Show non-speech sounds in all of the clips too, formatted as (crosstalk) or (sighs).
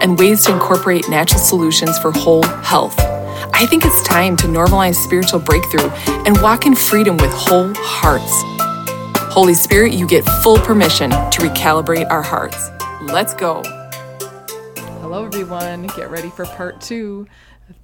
and ways to incorporate natural solutions for whole health. I think it's time to normalize spiritual breakthrough and walk in freedom with whole hearts. Holy Spirit, you get full permission to recalibrate our hearts. Let's go. Hello, everyone. Get ready for part two.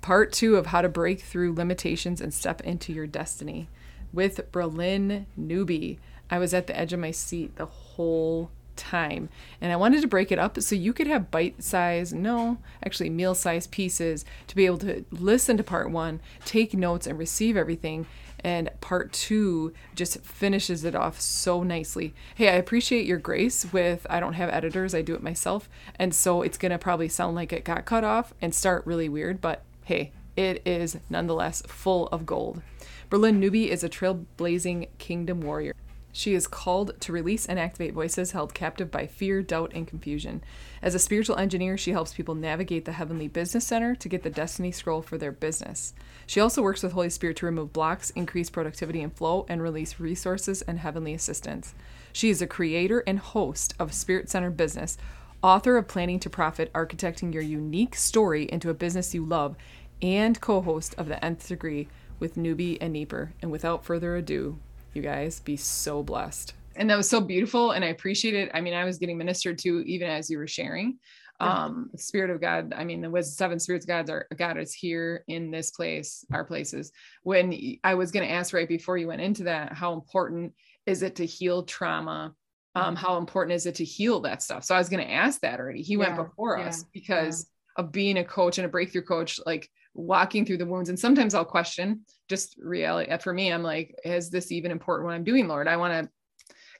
Part two of how to break through limitations and step into your destiny with Berlin Newbie. I was at the edge of my seat the whole time and I wanted to break it up so you could have bite size, no, actually meal size pieces to be able to listen to part one, take notes, and receive everything. And part two just finishes it off so nicely. Hey, I appreciate your grace with I don't have editors, I do it myself. And so it's going to probably sound like it got cut off and start really weird, but hey, it is nonetheless full of gold. Berlin Newbie is a trailblazing kingdom warrior. She is called to release and activate voices held captive by fear, doubt, and confusion. As a spiritual engineer, she helps people navigate the Heavenly Business Center to get the Destiny Scroll for their business. She also works with Holy Spirit to remove blocks, increase productivity and flow, and release resources and heavenly assistance. She is a creator and host of Spirit Center Business, author of Planning to Profit Architecting Your Unique Story into a Business You Love, and co host of The Nth Degree with Newbie and Nieper. And without further ado, you guys. Be so blessed. And that was so beautiful and i appreciate it. I mean i was getting ministered to even as you were sharing. Um spirit of god i mean the was seven spirits of god's are god is here in this place our places. When i was going to ask right before you went into that how important is it to heal trauma? Um how important is it to heal that stuff? So i was going to ask that already. He yeah, went before yeah, us because yeah. of being a coach and a breakthrough coach like walking through the wounds. And sometimes i'll question just reality uh, for me i'm like is this even important what i'm doing lord? I want to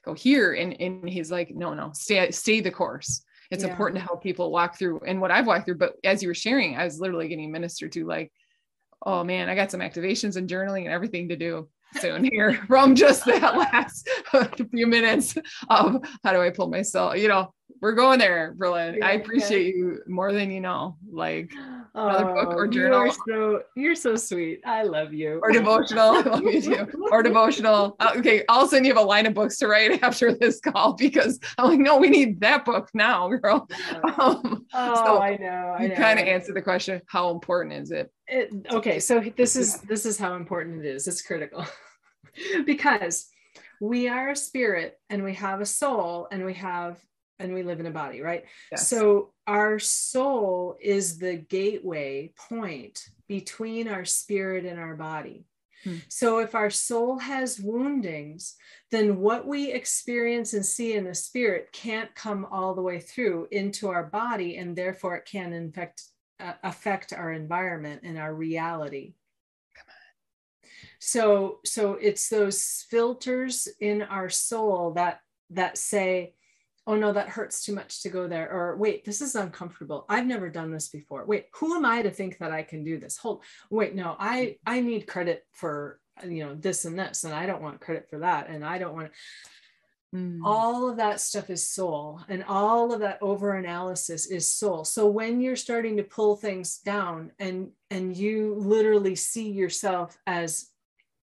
go here. And and he's like no no stay stay the course. It's yeah. important to help people walk through and what i've walked through. But as you were sharing i was literally getting ministered to like oh man i got some activations and journaling and everything to do soon here (laughs) from just that (laughs) last (laughs) few minutes of how do i pull myself you know we're going there berlin. Yeah, i appreciate yeah. you more than you know like another book or journal. You're so you're so sweet. I love you. Or devotional. I love you too. Or devotional. Uh, okay, all of a sudden you have a line of books to write (laughs) after this call because I'm like, no, we need that book now, girl. (laughs) Um, oh, so I know. I you kind of answer the question: How important is it? it? Okay, so this is this is how important it is. It's critical (laughs) because we are a spirit and we have a soul and we have and we live in a body, right? Yes. So our soul is the gateway point between our spirit and our body. Hmm. So if our soul has woundings, then what we experience and see in the spirit can't come all the way through into our body, and therefore it can infect, uh, affect our environment and our reality. So, so it's those filters in our soul that that say, oh no that hurts too much to go there or wait this is uncomfortable. I've never done this before. Wait who am i to think that i can do this? Hold wait no i i need credit for you know this and this and i don't want credit for that and i don't want mm. all of that stuff is soul and all of that over analysis is soul. So when you're starting to pull things down and and you literally see yourself as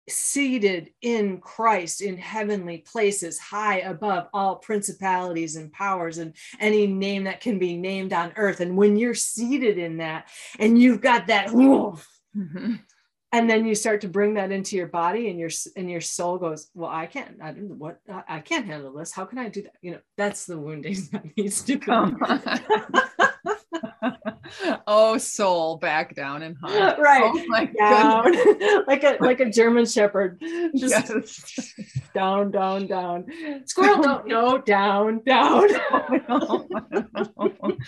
seated in Christ in heavenly places, high above all principalities and powers and any name that can be named on earth. And when you're seated in that and you've got that, mm-hmm. and then you start to bring that into your body and your and your soul goes, well, I can't, I don't know what, I can't handle this. How can I do that? You know, that's the wounding (laughs) that needs to come. (laughs) oh soul back down and (laughs) hunt right oh my down (laughs) like a like a german shepherd (laughs) just yes. down down down squirrel don't no down down oh,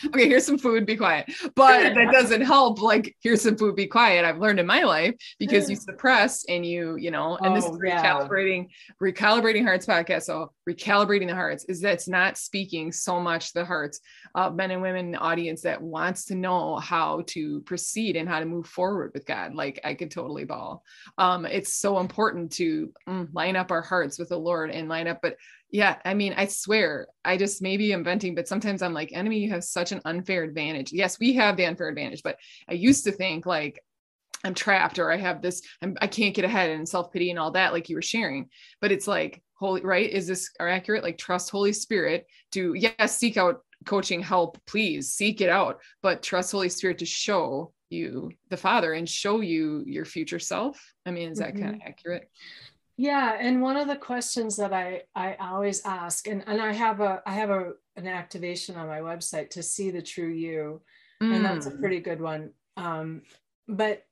okay, here's some food, be quiet. But that doesn't help. Like, here's some food, be quiet. I've learned in my life because mm. you suppress and you, you know, and oh, this is recalibrating, yeah. recalibrating hearts podcast. So recalibrating the hearts is that's not speaking so much the hearts of men and women audience that wants to know how to proceed and how to move forward with God. Like I could totally ball. Um, it's so important to mm, line up our hearts with the Lord and line up, but yeah, I mean, I swear, I just maybe I'm venting, but sometimes I'm like, enemy, you have such an unfair advantage. Yes, we have the unfair advantage, but I used to think like I'm trapped or I have this, I'm, I can't get ahead and self pity and all that, like you were sharing. But it's like, holy, right? Is this accurate? Like trust Holy Spirit to, yes, seek out coaching help, please seek it out, but trust Holy Spirit to show you the Father and show you your future self. I mean, is that mm-hmm. kind of accurate? Yeah, and one of the questions that I I always ask, and and I have a I have a an activation on my website to see the true you, mm. and that's a mm. pretty good one. Um, but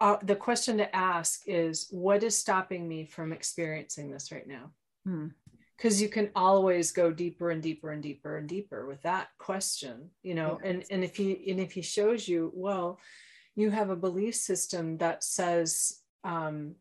uh, the question to ask is, what is stopping me from experiencing this right now? Because you can always go deeper and deeper and deeper and deeper with that question, you know. Yes. And and if he and if he shows you, well, you have a belief system that says. Um,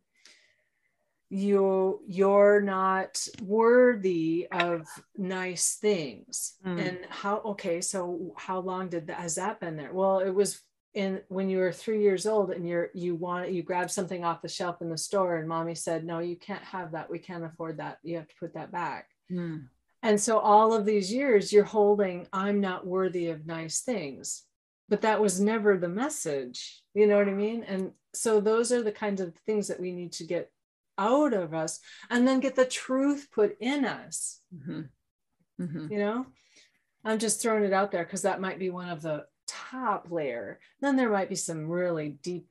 you you're not worthy of nice things mm. and how okay so how long did that has that been there well it was in when you were three years old and you're you want you grab something off the shelf in the store and mommy said no you can't have that we can't afford that you have to put that back mm. and so all of these years you're holding i'm not worthy of nice things but that was never the message you know what i mean and so those are the kinds of things that we need to get out of us and then get the truth put in us. Mm-hmm. Mm-hmm. You know, I'm just throwing it out there because that might be one of the top layer. Then there might be some really deep,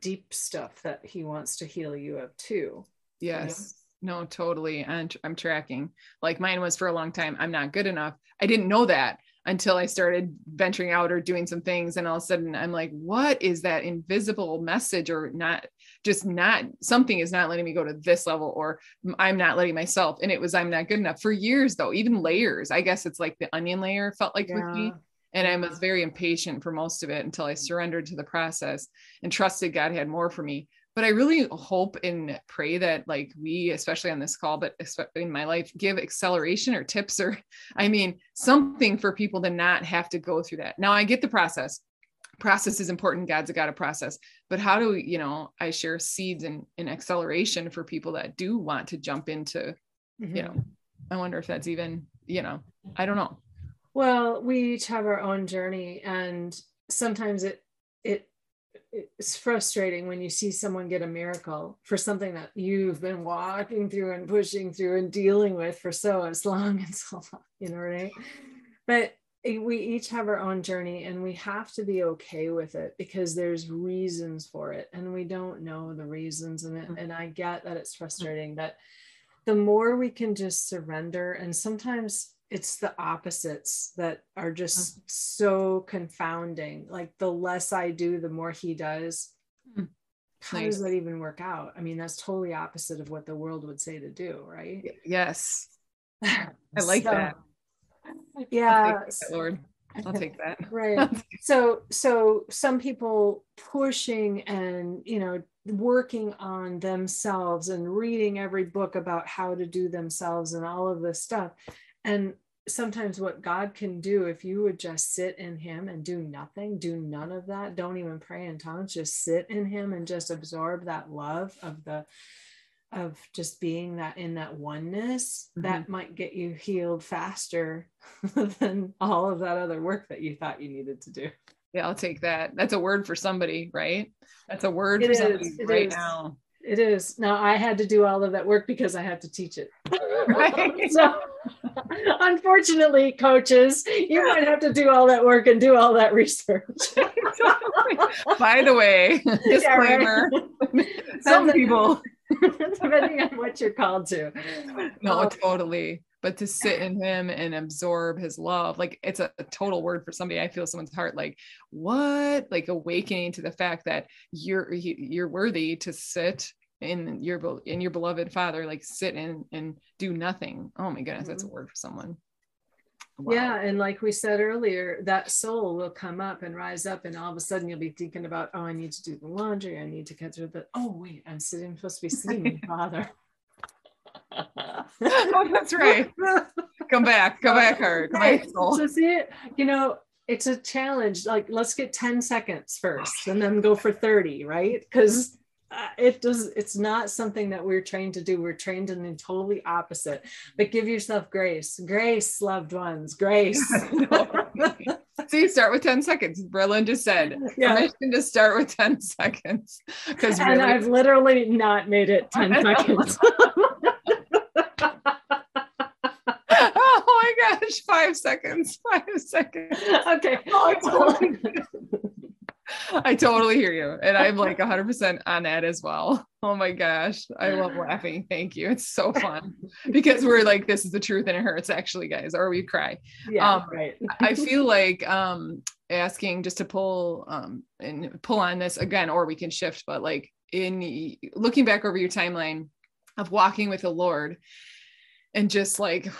deep stuff that he wants to heal you of too. Yes. No, totally. And I'm tracking. Like mine was for a long time. I'm not good enough. I didn't know that until I started venturing out or doing some things. And all of a sudden I'm like, what is that invisible message or not just not something is not letting me go to this level or I'm not letting myself. And it was I'm not good enough for years though, even layers. I guess it's like the onion layer felt like yeah. with me. And I was very impatient for most of it until I surrendered to the process and trusted God had more for me. But I really hope and pray that, like, we, especially on this call, but in my life, give acceleration or tips or, I mean, something for people to not have to go through that. Now, I get the process process is important god's got a process but how do we you know i share seeds and, and acceleration for people that do want to jump into mm-hmm. you know i wonder if that's even you know i don't know well we each have our own journey and sometimes it it it's frustrating when you see someone get a miracle for something that you've been walking through and pushing through and dealing with for so as (laughs) long and so long you know right but we each have our own journey and we have to be okay with it because there's reasons for it and we don't know the reasons and, it, mm-hmm. and i get that it's frustrating but the more we can just surrender and sometimes it's the opposites that are just mm-hmm. so confounding. Like the less i do the more he does. Mm-hmm. how nice. does that even work out? I mean that's totally opposite of what the world would say to do right? Yes. (laughs) I like so, that. yeah lord. I'll take that. (laughs) Right. So so some people pushing and you know working on themselves and reading every book about how to do themselves and all of this stuff and sometimes what god can do if you would just sit in him and do nothing do none of that don't even pray in tongues just sit in him and just absorb that love of the of just being that in that oneness mm-hmm. that might get you healed faster (laughs) than all of that other work that you thought you needed to do. Yeah i'll take that. That's a word for somebody right? That's a word it for is, somebody right is. now. It is. Now i had to do all of that work because i had to teach it. (laughs) Right. (laughs) So (laughs) unfortunately coaches you might have to do all that work and do all that research (laughs) by the way (laughs) disclaimer yeah, right? some people depending on what you're called to. No, um, totally. But to sit in him and absorb his love, like it's a, a, total word for somebody. I feel someone's heart, like what, like awakening to the fact that you're you're worthy to sit in your in your beloved Father, like sit in and do nothing. Oh my goodness, mm-hmm. that's a mm-hmm. word for someone. Wow. Yeah. And like we said earlier, that soul will come up and rise up, and all of a sudden you'll be thinking about, oh, I need to do the laundry. I need to get through the, oh, wait, I'm sitting, supposed to be seeing father. oh, (laughs) (laughs) that's right. Come back, come back, Heart. Come back, soul. So see it, you know, it's a challenge. Like, let's get 10 seconds first and then go for 30, right? Because uh, it does it's not something that we're trained to do we're trained in the totally opposite but give yourself grace grace loved ones grace (laughs) See, start with 10 seconds. Berlin just said yeah. permission to start with 10 seconds. Because really- and I've literally not made it (laughs) 10 seconds. oh my gosh, five seconds. Five seconds. (laughs) Okay. Oh, (laughs) I totally hear you. And I'm like 100% on that as well. (laughs) Oh my gosh. I love laughing. Thank you. It's so fun (laughs) because we're like, this is the truth and it hurts actually, guys, or we cry. Yeah. Um, right. I feel like um, asking just to pull um, and pull on this again, or we can shift, but like in looking back over your timeline of walking with the Lord and just like,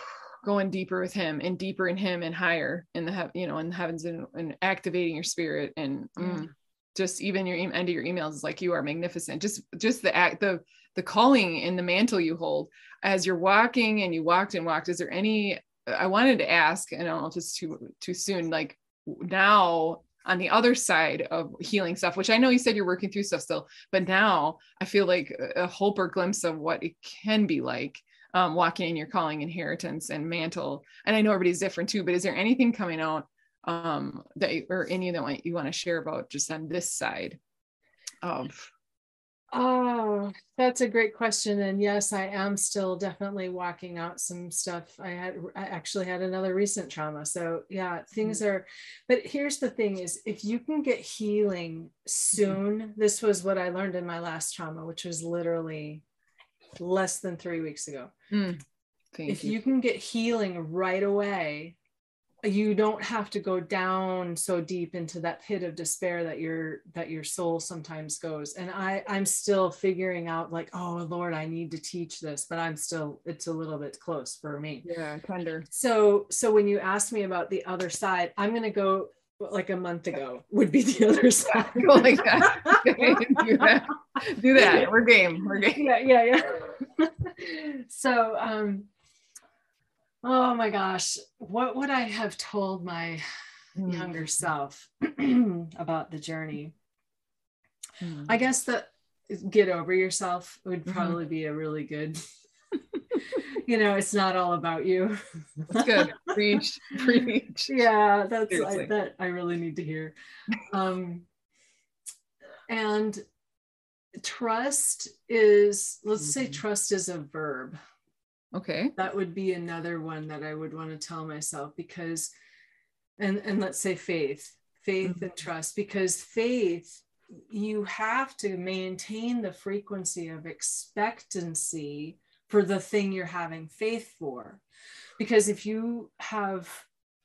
going deeper with him and deeper in him and higher in the you know in the heavens and, and activating your spirit and mm, just even your end of your emails is like you are magnificent. Just just the act the the calling and the mantle you hold. As you're walking and you walked and walked is there any i wanted to ask and i don't know if it's too too soon like now on the other side of healing stuff which i know you said you're working through stuff still but now i feel like a hope or glimpse of what it can be like um, walking in your calling inheritance and mantle and i know everybody's different too but is there anything coming out um, that you, or any that you want to share about just on this side of Oh, that's a great question. And yes, I am still definitely walking out some stuff. I had I actually had another recent trauma. So yeah, things mm-hmm. are but here's the thing is if you can get healing soon, mm-hmm. this was what I learned in my last trauma, which was literally less than three weeks ago. Mm, if you. you can get healing right away, you don't have to go down so deep into that pit of despair that your that your soul sometimes goes and i i'm still figuring out like oh lord i need to teach this but i'm still it's a little bit close for me yeah tender so so when you ask me about the other side i'm going to go like a month ago would be the other (laughs) side. Go like that. do that. Do that. We're game. We're game. Yeah, yeah, yeah. (laughs) so um oh my gosh, what would I have told my mm. younger self (clears throat) about the journey? Mm. I guess that get over yourself would mm-hmm. probably mm-hmm. be a really good you know, it's not all about you. That's good. (laughs) preach, preach. Yeah, that's I, that I really need to hear. Um, and trust is, let's mm-hmm. say, trust is a verb. Okay. That would be another one that I would want to tell myself because, and and let's say faith, faith mm-hmm. and trust, because faith you have to maintain the frequency of expectancy for the thing you're having faith for. Because if you have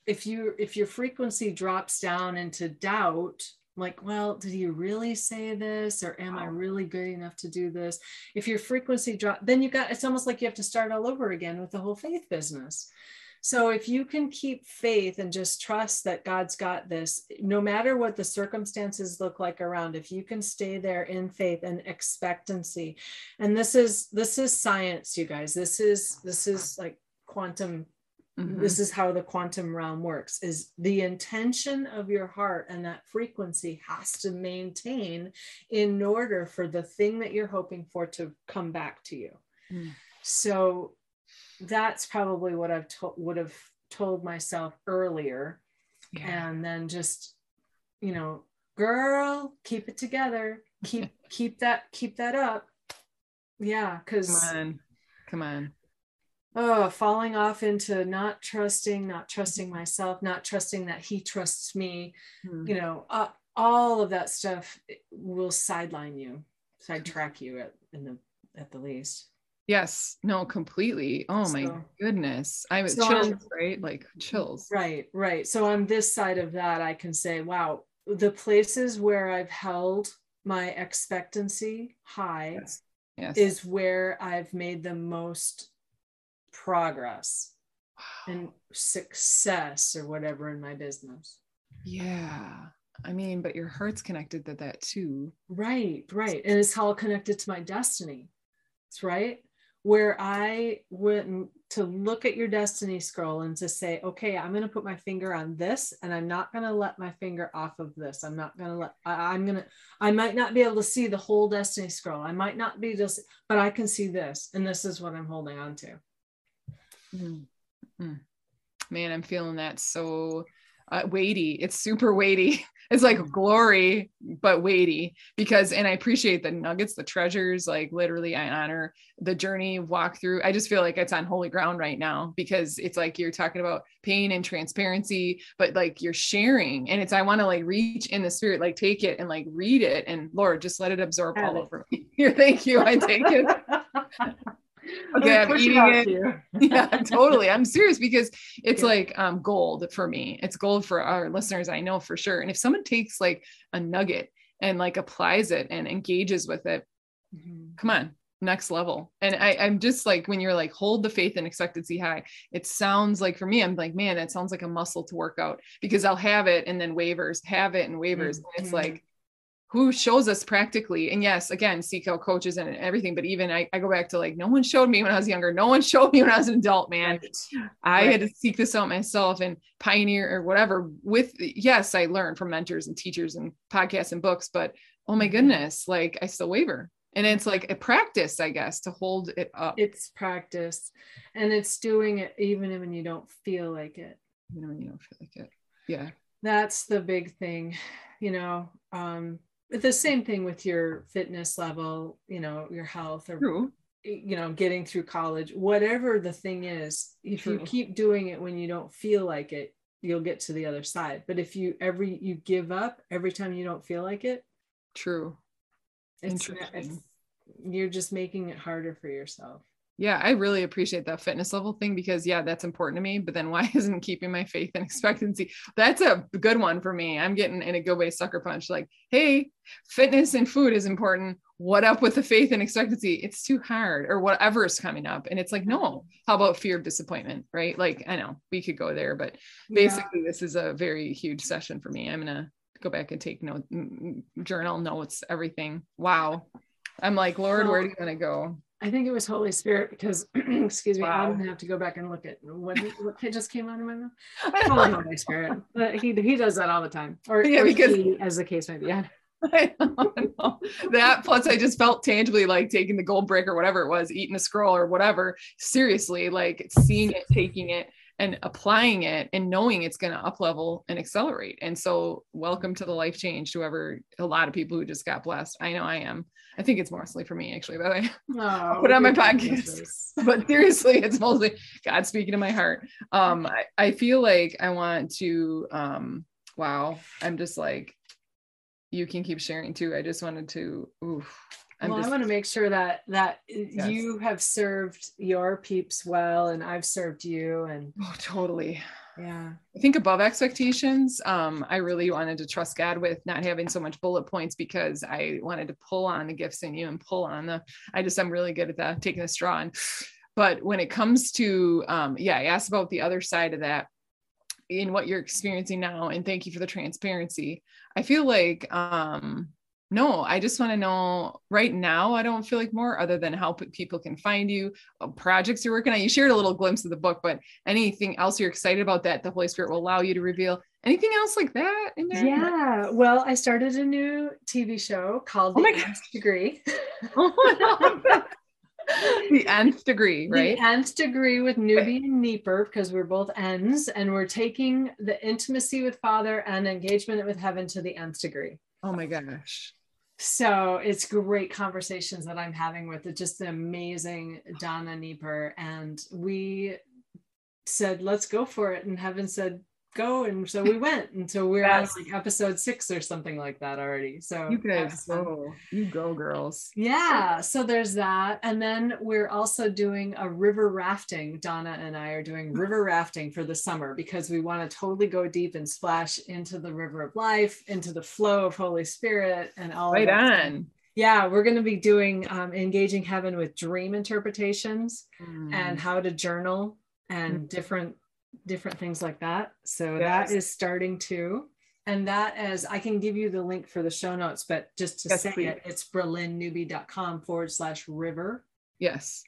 if you if your frequency drops down into doubt like well did you really say this? Or am i really good enough to do this? If your frequency drop then you got it's almost like you have to start all over again with the whole faith business so if you can keep faith and just trust that God's got this, no matter what the circumstances look like around, if you can stay there in faith and expectancy, and this is this is science, you guys. This is this is like quantum Mm-hmm. this is how the quantum realm works is the intention of your heart and that frequency has to maintain in order for the thing that you're hoping for to come back to you mm. so that's probably what I've to- would have told myself earlier. Yeah. And then just, you know, girl, keep it together. Keep (laughs) keep that keep that up. Yeah, because come on. Come on. Oh, falling off into not trusting, not trusting myself, not trusting that he trusts me, hmm. you know, uh, all of that stuff will sideline you, sidetrack you at in the at the least. Yes, no, completely. Oh so, my goodness. I was so chills, right? Like chills. Right, right. So on this side of that, I can say, wow, the places where I've held my expectancy high yes. Yes. is where I've made the most progress. and success or whatever in my business. Yeah. I mean, but your heart's connected to that too. Right, right. And it's all connected to my destiny. It's right. Where I went to look at your destiny scroll and to say, okay, I'm going to put my finger on this and I'm not going to let my finger off of this. I'm not going to let, I, am going to, I might not be able to see the whole destiny scroll. I might not be just, but I can see this. And this is what I'm holding on to. Mm-hmm. Man, I'm feeling that so uh, weighty. It's super weighty. (laughs) It's like glory, but weighty because, and I appreciate the nuggets, the treasures. Like literally, I honor the journey, walk through. I just feel like it's on holy ground right now because it's like you're talking about pain and transparency, but like you're sharing, and it's I want to like reach in the spirit, like take it and like read it, and Lord, just let it absorb all over me. (laughs) Here, thank you. I take it. (laughs) okay i'm eating it, (laughs) yeah totally. I'm serious because it's yeah. like um, gold for me. It's gold for our listeners i know for sure. And if someone takes like a nugget and like applies it and engages with it mm-hmm. come on next level. And I, i'm just like when you're like hold the faith and expectancy high it sounds like for me i'm like man that sounds like a muscle to work out because i'll have it and then wavers have it and wavers mm-hmm. and it's like who shows us practically and yes again seek out coaches and everything but even I, I, go back to like no one showed me when i was younger. No one (laughs) showed me when i was an adult man. Right. i right. had to seek this out myself and pioneer or whatever with yes i learned from mentors and teachers and podcasts and books but oh my mm-hmm. goodness like i still waver. And it's like a practice i guess to hold it up. It's practice. And it's doing it even when you don't feel like it. Even when you don't feel like it. Yeah. That's the big thing you know um the same thing with your fitness level, you know, your health or True. you know, getting through college, whatever the thing is, if True. you keep doing it when you don't feel like it, you'll get to the other side. But if you every you give up every time you don't feel like it, true. It's, it's you're just making it harder for yourself yeah i really appreciate that fitness level thing because yeah that's important to me but then why (laughs) isn't keeping my faith and (laughs) expectancy? That's a good one for me. I'm getting in a go way sucker punch like hey fitness and food is important. What up with the faith and expectancy? It's too hard or whatever is coming up and it's like no how about fear of disappointment right? Like i know we could go there but basically yeah. this is a very huge session for me. I'm gonna go back and take note mm, mm, journal notes everything. Wow. I'm like lord where do you want to go I think it was Holy Spirit because, (clears throat) excuse me, wow. I'm gonna have to go back and look at what what just came out of my mouth. Holy, Holy Spirit, (laughs) but he he does that all the time, or, yeah, or because he, as the case may be. I (laughs) know, that plus I just felt tangibly like taking the gold brick or whatever it was, eating a scroll or whatever. Seriously, like seeing it, taking it, and applying it and knowing it's going to up level and accelerate. And so, welcome to the life change to whoever a lot of people who just got blessed. I know I am. I think it's mostly for me, actually, by the way. Oh, (laughs) put on my podcast. (laughs) but seriously, it's mostly God speaking to my heart. Um, I, I feel like I want to, um, wow, I'm just like, you can keep sharing too. I just wanted to, oof, I'm well, just, I want to make sure that that yes. you have served your peeps well, and I've served you, and oh, totally. Yeah, I think above expectations. Um, I really wanted to trust God with not having so much bullet points because I wanted to pull on the gifts in you and pull on the. I just I'm really good at that, taking a straw. And but when it comes to, um, yeah, I asked about the other side of that in what you're experiencing now, and thank you for the transparency. I feel like um no i just want to know right now i don't feel like more other than how people can find you uh, projects you're working on. You shared a little glimpse of the book but anything else you're excited about that the holy spirit will allow you to reveal? Anything else like that in there? Yeah well i started a new tv show called oh (laughs) the nth degree. Oh the nth degree right? The nth degree with newbie and Nieper because we're both ends and we're taking the intimacy with father and engagement with heaven to the nth degree Oh my gosh. So it's great conversations that I'm having with just the amazing Donna Nieper. And we said, let's go for it. And Heaven said, go and so we went until we're yes. on like episode six or something like that already. So you guys go. You go girls. Yeah so there's that. And then we're also doing a river rafting. Donna and i are doing (laughs) river rafting for the summer because we want to totally go deep and splash into the river of life into the flow of holy spirit and all right on. Yeah we're going to be doing um, engaging heaven with dream interpretations mm. and how to journal and Mhm. different different things like that. So Yes. that is starting too. And that as I can give you the link for the show notes, but just to Yes, say please. it, it's berlinnewbie.com forward slash river. Yes.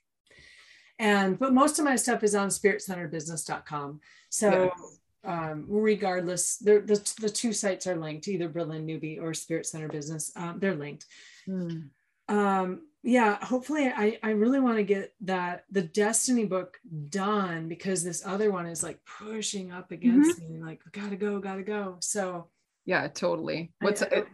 And but most of my stuff is on spiritcenterbusiness.com. So Yes. um, regardless, the, the two sites are linked, either Berlin Newbie or Spirit Center Business. Um, they're linked. Mm. um yeah hopefully i i really want to get that the destiny book done because this other one is like pushing up against mm-hmm. me like gotta go gotta go so Yeah, totally. What's uh, I- it?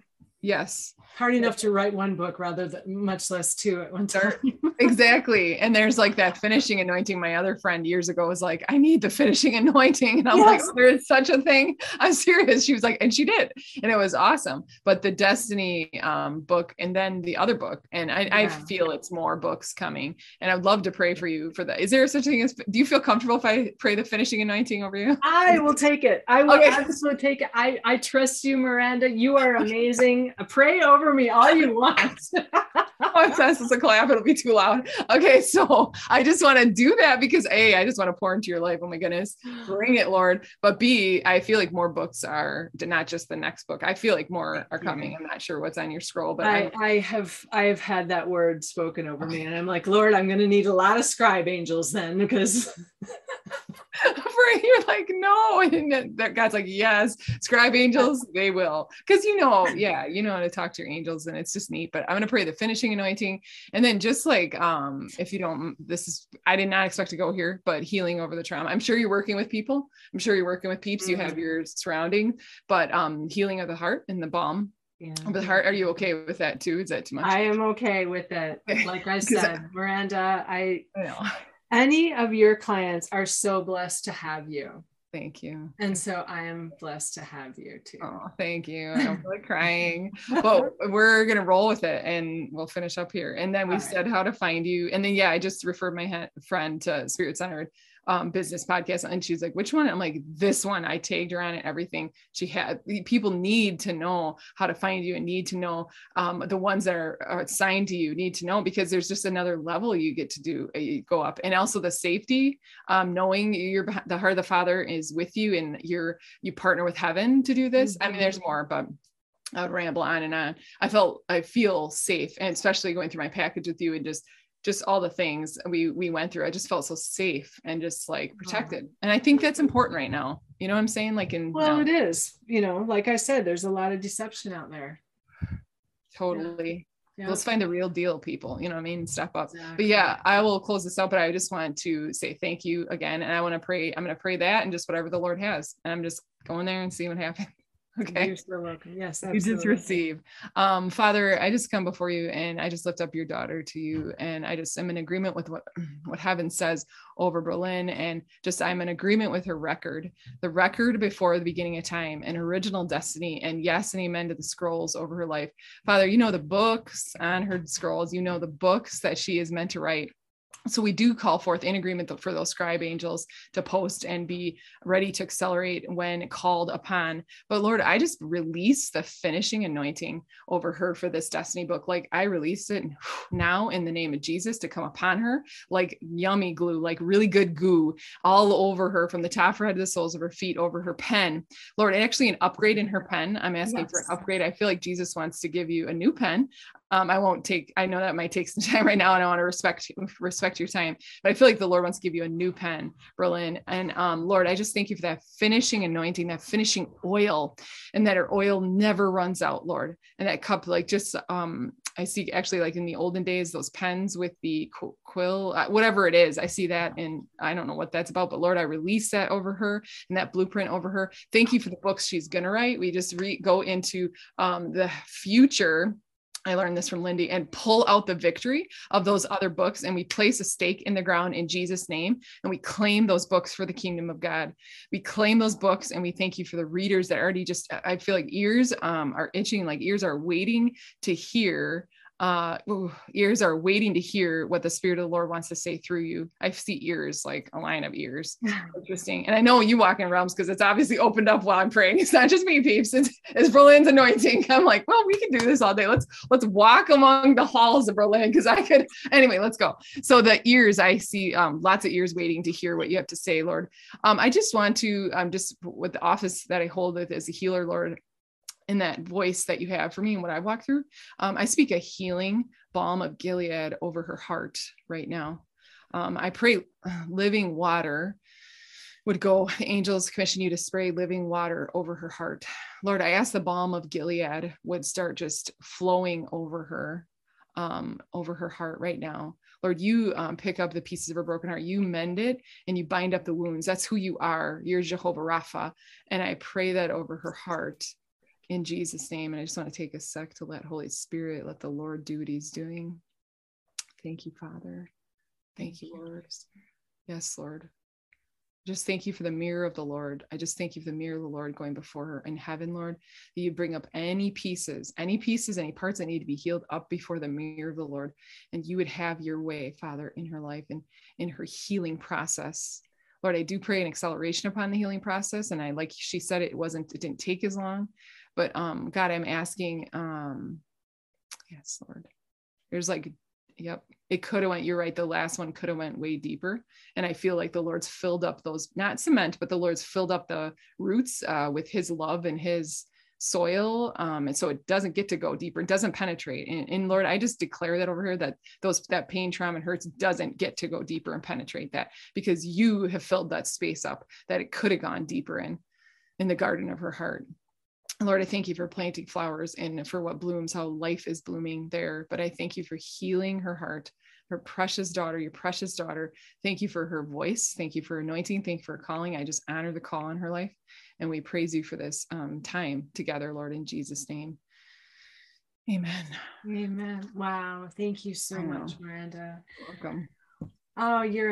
Yes, hard enough to write one book rather than much less two at one time (laughs) exactly. And there's like that finishing anointing. My other friend years ago was like, I need the finishing (laughs) anointing. And I'm like, Yes. "Oh, there is such a thing. I'm (laughs) serious. She was like, and she did. And it was awesome. But the Destiny um, book and then the other book, and I, I feel it's more books coming. And I'd love to pray for you for that. Is there such a thing as, do you feel comfortable if I pray the finishing anointing over you? I will take it. I will Okay. absolutely take it. I, I trust you, Miranda. You are amazing. Pray over me all you want. oh, if that's just a clap, it'll be too loud. Okay, so I just want to do that because A, I just want to pour into your life. Oh my goodness, bring it, Lord. But B, I feel like more books are not just the next book. I feel like more are coming. I'm not sure what's on your scroll, but I, I, I have I have had that word spoken over me, and I'm like, Lord, I'm going to need a lot of scribe angels then, because (laughs) (laughs) for you're like, no. (laughs) And that God's like, yes, scribe angels, they will. Because you know, yeah, you know how to talk to your angels, and it's just neat. But I'm gonna pray the finishing anointing. And then just like um, if you don't, this is I did not expect to go here, but healing over the trauma. I'm sure you're working with people. I'm sure you're working with peeps. You have your surrounding, but um, healing of the heart and the balm yeah. the heart. Are you okay with that too? Is that too much? I am okay with it. (laughs) Like I- said, Miranda, I I. any of your clients are so blessed to have you. Thank you. And so I am blessed to have you too. Oh, thank you. I don't feel like crying. But we're gonna roll with it and we'll finish up here. And then we All right. said how to find you. And then yeah, I just referred my friend to Spirit Centered um, business podcast, and she's like, "Which one?" I'm like, "This one." I tagged her on it. Everything she had. People need to know how to find you, and need to know um, the ones that are, are assigned to you. Need to know because there's just another level you get to do. uh, You go up, and also the safety, um, knowing you're the heart of the Father is with you, and you're you partner with heaven to do this. I mean, there's more, but I would ramble on and on. I felt I feel safe, and especially going through my package with you and just just all the things we we went through. I just felt so safe and just like protected. And I think that's important right now. You know what I'm saying? Like in Well, now, it is. You know, like I said, there's a lot of deception out there. totally. Yeah. Let's find the real deal, people. You know what I mean? Step up. But yeah, I will close this out. But I just want to say thank you again, and I want to pray. I'm going to pray that and just whatever the Lord has. And I'm just going there and see what happens. Okay. You're so welcome. Yes, Absolutely. you just receive um father i just come before you and i just lift up your daughter to you and i just am in agreement with what (clears throat) what heaven says over berlin and just i'm in agreement with her record the record before the beginning of time and original destiny and yes and amen to the scrolls over her life father you know the books on her scrolls you know the books that she is meant to write so we do call forth in agreement for those scribe angels to post and be ready to accelerate when called upon but Lord, I just release the finishing anointing over her for this destiny book. Like I release it (sighs) now in the name of Jesus to come upon her like yummy glue, like really good goo all over her from the top of her head to the soles of her feet, over her pen. Lord, actually an upgrade in her pen. I'm asking for an upgrade. I feel like Jesus wants to give you a new pen. Um, I won't take, I know that might take some (laughs) time right now and I want to respect respect your time, but I feel like the Lord wants to give you a new pen, Berlin. And um, Lord, I just thank you for that finishing anointing, that finishing oil, and that her oil never runs out, Lord. And that cup, like just um, I see actually like in the olden days, those pens with the quill, uh, whatever it is, I see that, and I don't know what that's about, but Lord, I release that over her and that blueprint over her. Thank you for the books she's gonna write. We just re- go into um, the future. I learned this from Lindy and pull out the victory of those other books and we place a stake in the ground in Jesus name and we claim those books for the kingdom of God. We claim those books and we thank you for the readers that already just I feel like ears um, are itching like ears are waiting to hear uh ooh, ears are waiting to hear what the spirit of the lord wants to say through you. I see ears like a line of ears. (laughs) Interesting. And i know you walk in realms because it's obviously opened up while i'm praying. (laughs) It's not just me peeps. It's, it's berlin's anointing. (laughs) I'm like well we can do this all day. Let's let's walk among the halls of berlin because i could anyway let's go. So the ears i see um, lots of ears waiting to hear what you have to say lord. Um, i just want to um, just with the office that i hold with as a healer lord in that voice that you have for me and what I walk through. Um, I speak a healing balm of Gilead over her heart right now. Um, I pray living water would go, angels commission you to spray living water over her heart. Lord, I ask the balm of Gilead would start just flowing over her, um, over her heart right now. Lord, you um, pick up the pieces of her broken heart, you mend it and you bind up the wounds. That's who you are. You're Jehovah Rapha. And I pray that over her heart in Jesus' name. And I just want to take a sec to let Holy Spirit, let the Lord do what he's doing. Thank you, Father. Thank, you, Lord. Yes, Lord. Just thank you for the mirror of the Lord. I just thank you for the mirror of the Lord going before her in heaven, Lord. That you bring up any pieces, any pieces, any parts that need to be healed up before the mirror of the Lord. And you would have your way, Father, in her life and in her healing process. Lord, I do pray an acceleration upon the healing process. And I, like she said, it wasn't, it didn't take as long, but um god i'm asking um yes lord. There's like yep it could have went you're right the last one could have went way deeper. And i feel like the lord's filled up those not cement but the lord's filled up the roots uh, with his love and his soil um, and so it doesn't get to go deeper it doesn't penetrate. And, and, lord i just declare that over here that those that pain trauma and hurts doesn't get to go deeper and penetrate that because you have filled that space up that it could have gone deeper in in the garden of her heart Lord, I thank you for planting flowers and for what blooms, how life is blooming there. But I thank you for healing her heart, her precious daughter, your precious daughter. Thank you for her voice. Thank you for anointing. Thank you for calling. I just honor the call in her life. And we praise you for this um, time together, Lord, in Jesus' name. Amen. Amen. Wow. Thank you so much, Miranda. You're Welcome. Oh, you're